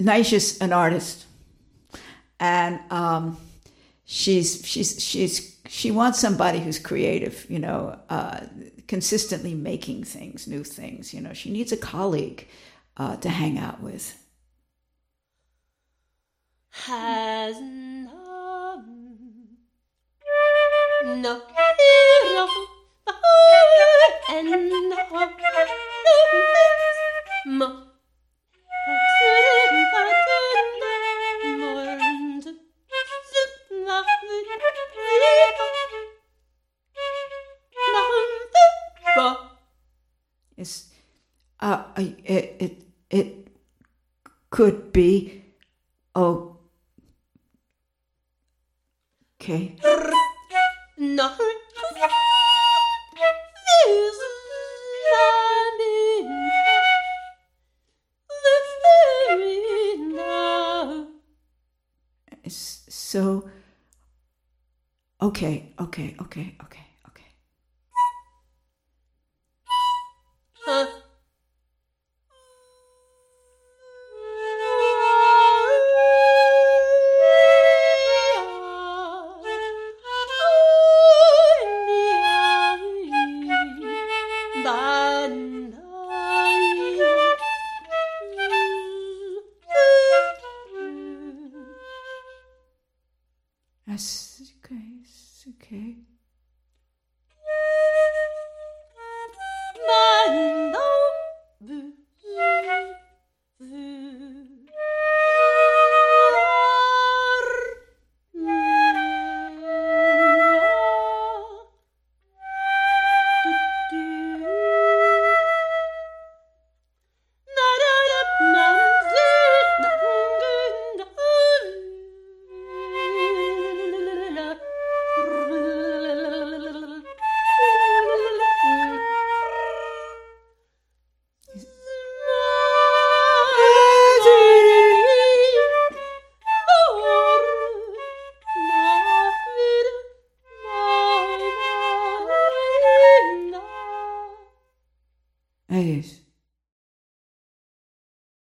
Niesha's an artist, and um, she's she's she's she wants somebody who's creative, you know, uh, consistently making things, new things. You know, she needs a colleague uh, to hang out with. Has It's, uh, it, it, it could be, oh, okay. No. So, okay, okay, okay, okay. Okay. Okay. É isso.